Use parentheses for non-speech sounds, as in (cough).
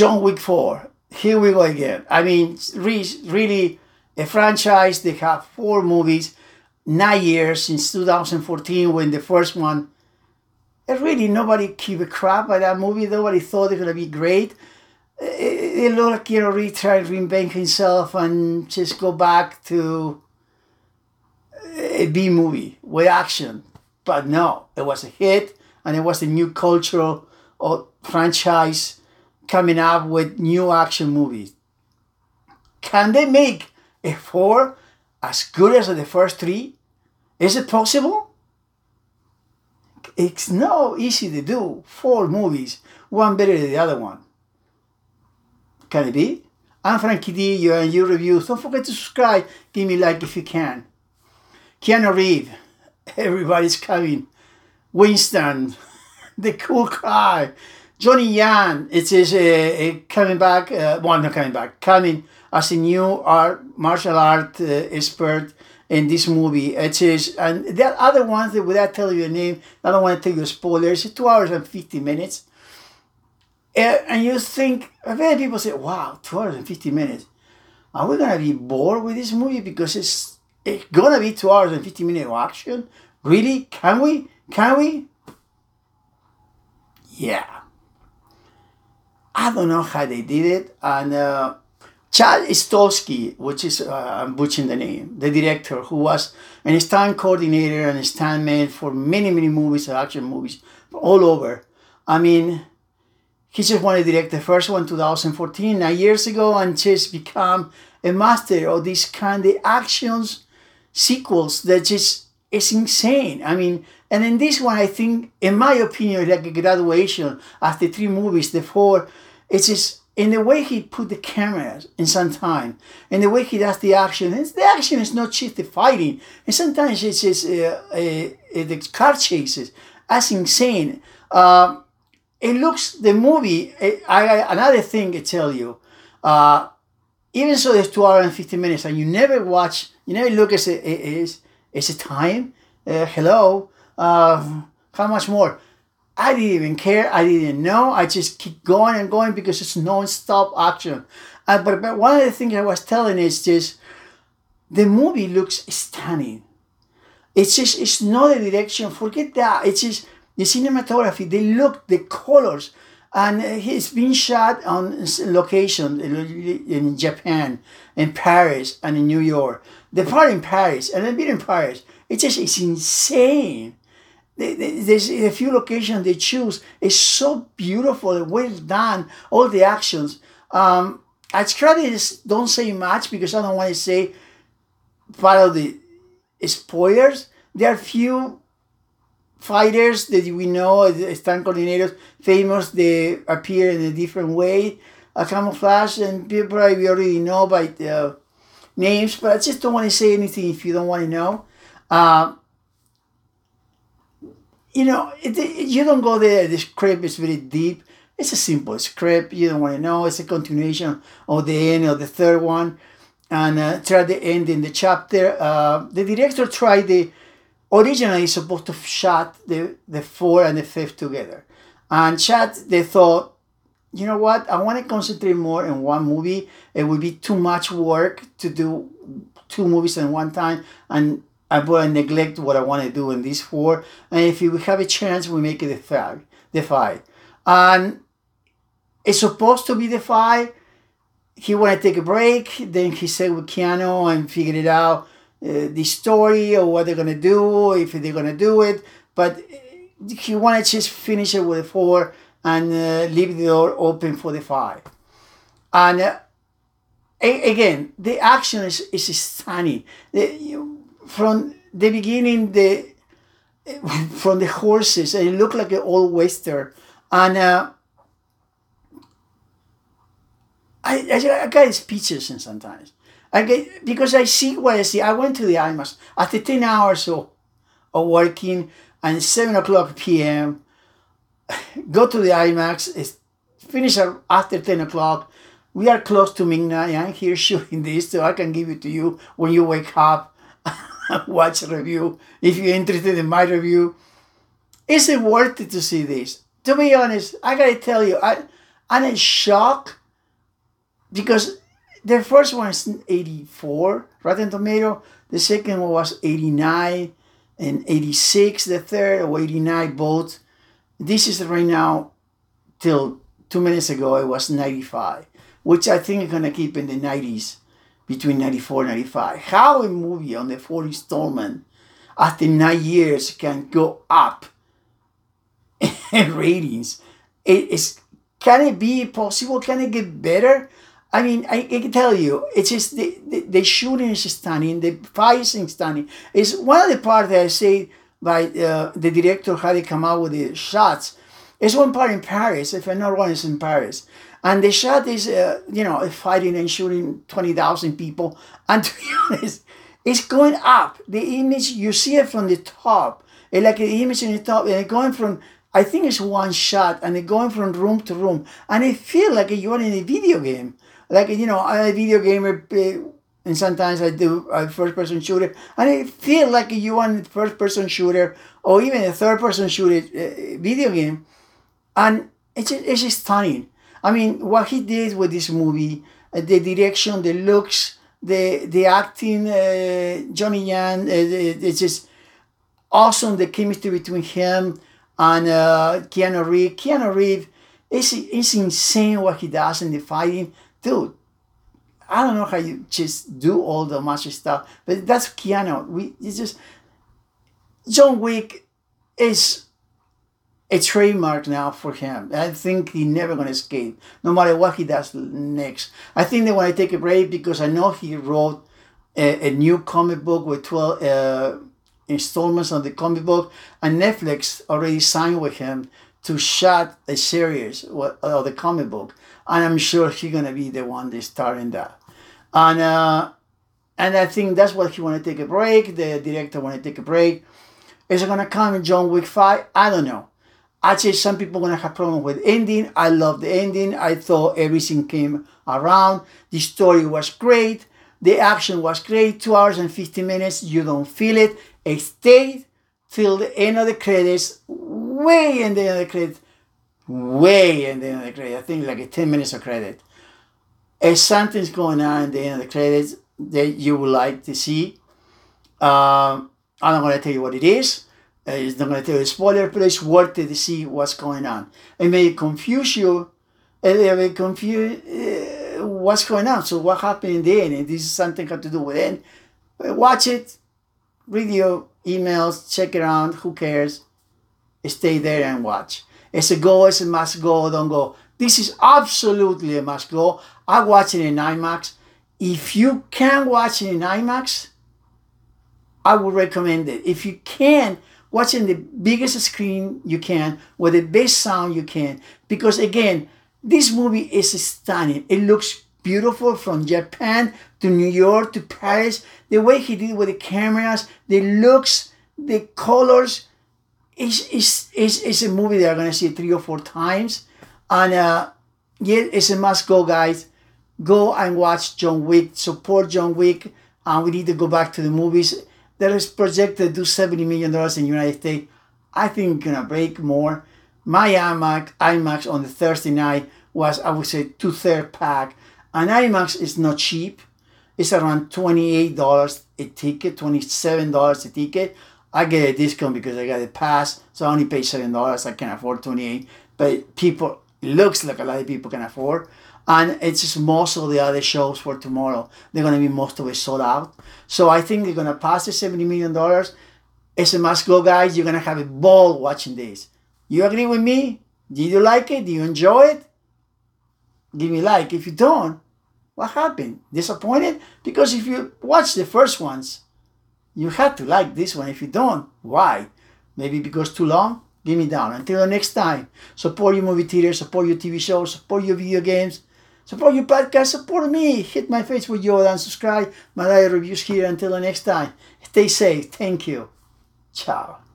John Wick 4. Here we go again. I mean, re- really, a franchise. They have four movies, nine years since 2014 when the first one. And really, nobody gave a crap about that movie. Nobody thought it was gonna be great. Eh, eh, eh, it, it looked like really trying to reinvent himself and just go back to a B movie with action. But no, it was a hit, and it was a new cultural or franchise coming up with new action movies. Can they make a four as good as the first three? Is it possible? It's no easy to do. Four movies, one better than the other one. Can it be? I'm Frankie D, you're on your reviews. Don't forget to subscribe. Give me a like if you can. Keanu Reeves, (laughs) everybody's coming. Winston, (laughs) the cool guy. Donnie Yen, it is coming back, uh, well, not coming back, coming as a new art, martial art uh, expert in this movie. It is, and there are other ones that without telling you a name, I don't want to tell you spoilers. It's two hours and 50 minutes. Uh, and you think, many people say, wow, two hours and 50 minutes. Are we going to be bored with this movie? Because it's, it's going to be two hours and 50 minutes of action? Really? Can we? Can we? Yeah. I don't know how they did it. And uh, Chad Stolsky, which is, uh, I'm butchering the name, the director, who was an stunt coordinator and a stuntman for many, many movies, action movies, all over. I mean, he just wanted to direct the first one 2014, nine years ago, and just become a master of these kind of actions sequels that just is insane. I mean, and in this one, I think, in my opinion, like a graduation after three movies, the four, it's just in the way he put the cameras in some time, and the way he does the action. The action is not just the fighting, and sometimes it's just uh, uh, uh, the car chases. as insane. Uh, it looks the movie. I, I another thing I tell you. Uh, even so, it's two hours and fifty minutes, and you never watch. You never look at it. Is it's a time. Uh, hello. Uh, how much more? I didn't even care. I didn't know. I just keep going and going because it's non-stop action. Uh, but, but one of the things I was telling is just the movie looks stunning. It's just it's not a direction. Forget that. It's just the cinematography. They look the colors, and it's been shot on location in Japan, in Paris, and in New York. The part in Paris, and I've been in Paris. It's just it's insane. There's a few locations they choose. It's so beautiful and well done. All the actions. Um, as credits don't say much because I don't want to say part of the spoilers. There are few fighters that we know, stunt coordinators, famous. They appear in a different way, a camouflage, and people probably already know by the names. But I just don't want to say anything if you don't want to know. Uh, you know, it, it, you don't go there. The script is very deep. It's a simple script. You don't want to know. It's a continuation of the end of the third one, and uh, try the end in the chapter. Uh, the director tried the originally supposed to shot the the four and the fifth together, and shot. They thought, you know what? I want to concentrate more in one movie. It would be too much work to do two movies at one time, and I will neglect what I want to do in these four. And if we have a chance, we make it the five. The five. And it's supposed to be the five. He wanted to take a break. Then he said with Keanu and figured it out uh, the story or what they're gonna do, if they're gonna do it. But he wanted to just finish it with a four and uh, leave the door open for the five. And uh, a- again, the action is, is stunning. The, you, from the beginning the from the horses and it looked like an old western. And uh, I, I, I got speeches and sometimes. I get because I see what I see. I went to the IMAX after 10 hours of, of working and 7 o'clock p.m (sighs) go to the IMAX it's finish after 10 o'clock. We are close to midnight. I'm here (laughs) shooting this so I can give it to you when you wake up (laughs) watch review if you're interested in my review. Is it worth it to see this? To be honest, I gotta tell you, I and a shock because the first one is 84 Rotten Tomato. The second one was 89 and 86. The third or 89 both. This is right now till two minutes ago it was 95, which I think is gonna keep in the 90s between 94 and 95. How a movie on the fourth installment after nine years can go up in (laughs) ratings. It is can it be possible? Can it get better? I mean, I, I can tell you, it's just the, the, the shooting is stunning, the fighting stunning. It's one of the parts that I say by uh, the director how they come out with the shots. It's one part in Paris, if I'm not wrong, it's in Paris. And the shot is, uh, you know, fighting and shooting 20,000 people. And (laughs) to be honest, it's going up. The image, you see it from the top. It's like the image in the top, and it's going from, I think it's one shot, and it's going from room to room. And it feels like you're in a video game like you know I'm a video gamer and sometimes I do a first person shooter and I feel like you want a first person shooter or even a third person shooter uh, video game and it's it's stunning I mean what he did with this movie uh, the direction the looks the the acting uh, Donnie Yen uh, it's just awesome the chemistry between him and uh, Keanu Reeves Keanu Reeves it's, it's insane what he does in the fighting dude, I don't know how you just do all the much stuff, but that's Keanu. We it's just John Wick is a trademark now for him. I think he's never gonna escape, no matter what he does next. I think they want to take a break because I know he wrote a, a new comic book with twelve uh, installments on the comic book, and Netflix already signed with him to shot a series of the comic book and I'm sure he's gonna be the one that starting that. And uh, and I think that's what he want to take a break. The director want to take a break. Is it gonna come in John Wick Five? I don't know. Actually, some people gonna have problem with ending. I love the ending. I thought everything came around. The story was great. The action was great. Two hours and 50 minutes. You don't feel it. It stayed till the end of the credits. Way in the end of the credits way in the end of the credits. I think like 10 minutes of credit. If something's going on in the end of the credits that you would like to see, um, I'm not to tell you what it is. Uh, it's not going to tell you a spoiler, but it's worth it to see what's going on. It may confuse you. It may confuse uh, what's going on. So what happened in the end? And this is something got to do with it. Watch it, read your emails, check it out. Who cares? Stay there and watch. It's a go, it's a must go, don't go. This is absolutely a must go. I watch it in IMAX. If you can watch it in IMAX, I would recommend it. If you can, watch in the biggest screen you can with the best sound you can. Because again, this movie is stunning. It looks beautiful from Japan to New York to Paris. The way he did with the cameras, the looks, the colors, it's, it's, it's, a movie that I'm to see three or four times. And uh, yeah, it's a must go, guys. Go and watch John Wick. Support John Wick. And we need to go back to the movies. That is projected to do $70 million in the United States. I think we're going to break more. My IMAX, IMAX on the Thursday night was, I would say, two third pack. And IMAX is not cheap. It's around $28 a ticket, $27 a ticket. I get a discount because I got a pass, so I only pay seven dollars. I can afford twenty eight, but people it looks like a lot of people can afford, and it's just most of the other shows for tomorrow. They're gonna be most of it sold out. So I think they're gonna pass the seventy million dollars. It's a must go, guys. You're gonna have a ball watching this. You agree with me? Did you like it? Do you enjoy it? Give me like. If you don't, what happened? Disappointed? Because if you watch the first ones you have to like this one. If you don't, why? Maybe because too long? Give me down. Until the next time, support your movie theater, support your TV shows, support your video games, support your podcast, support me. Hit my face with your and subscribe. My reviews here. Until the next time, stay safe. Thank you. Ciao.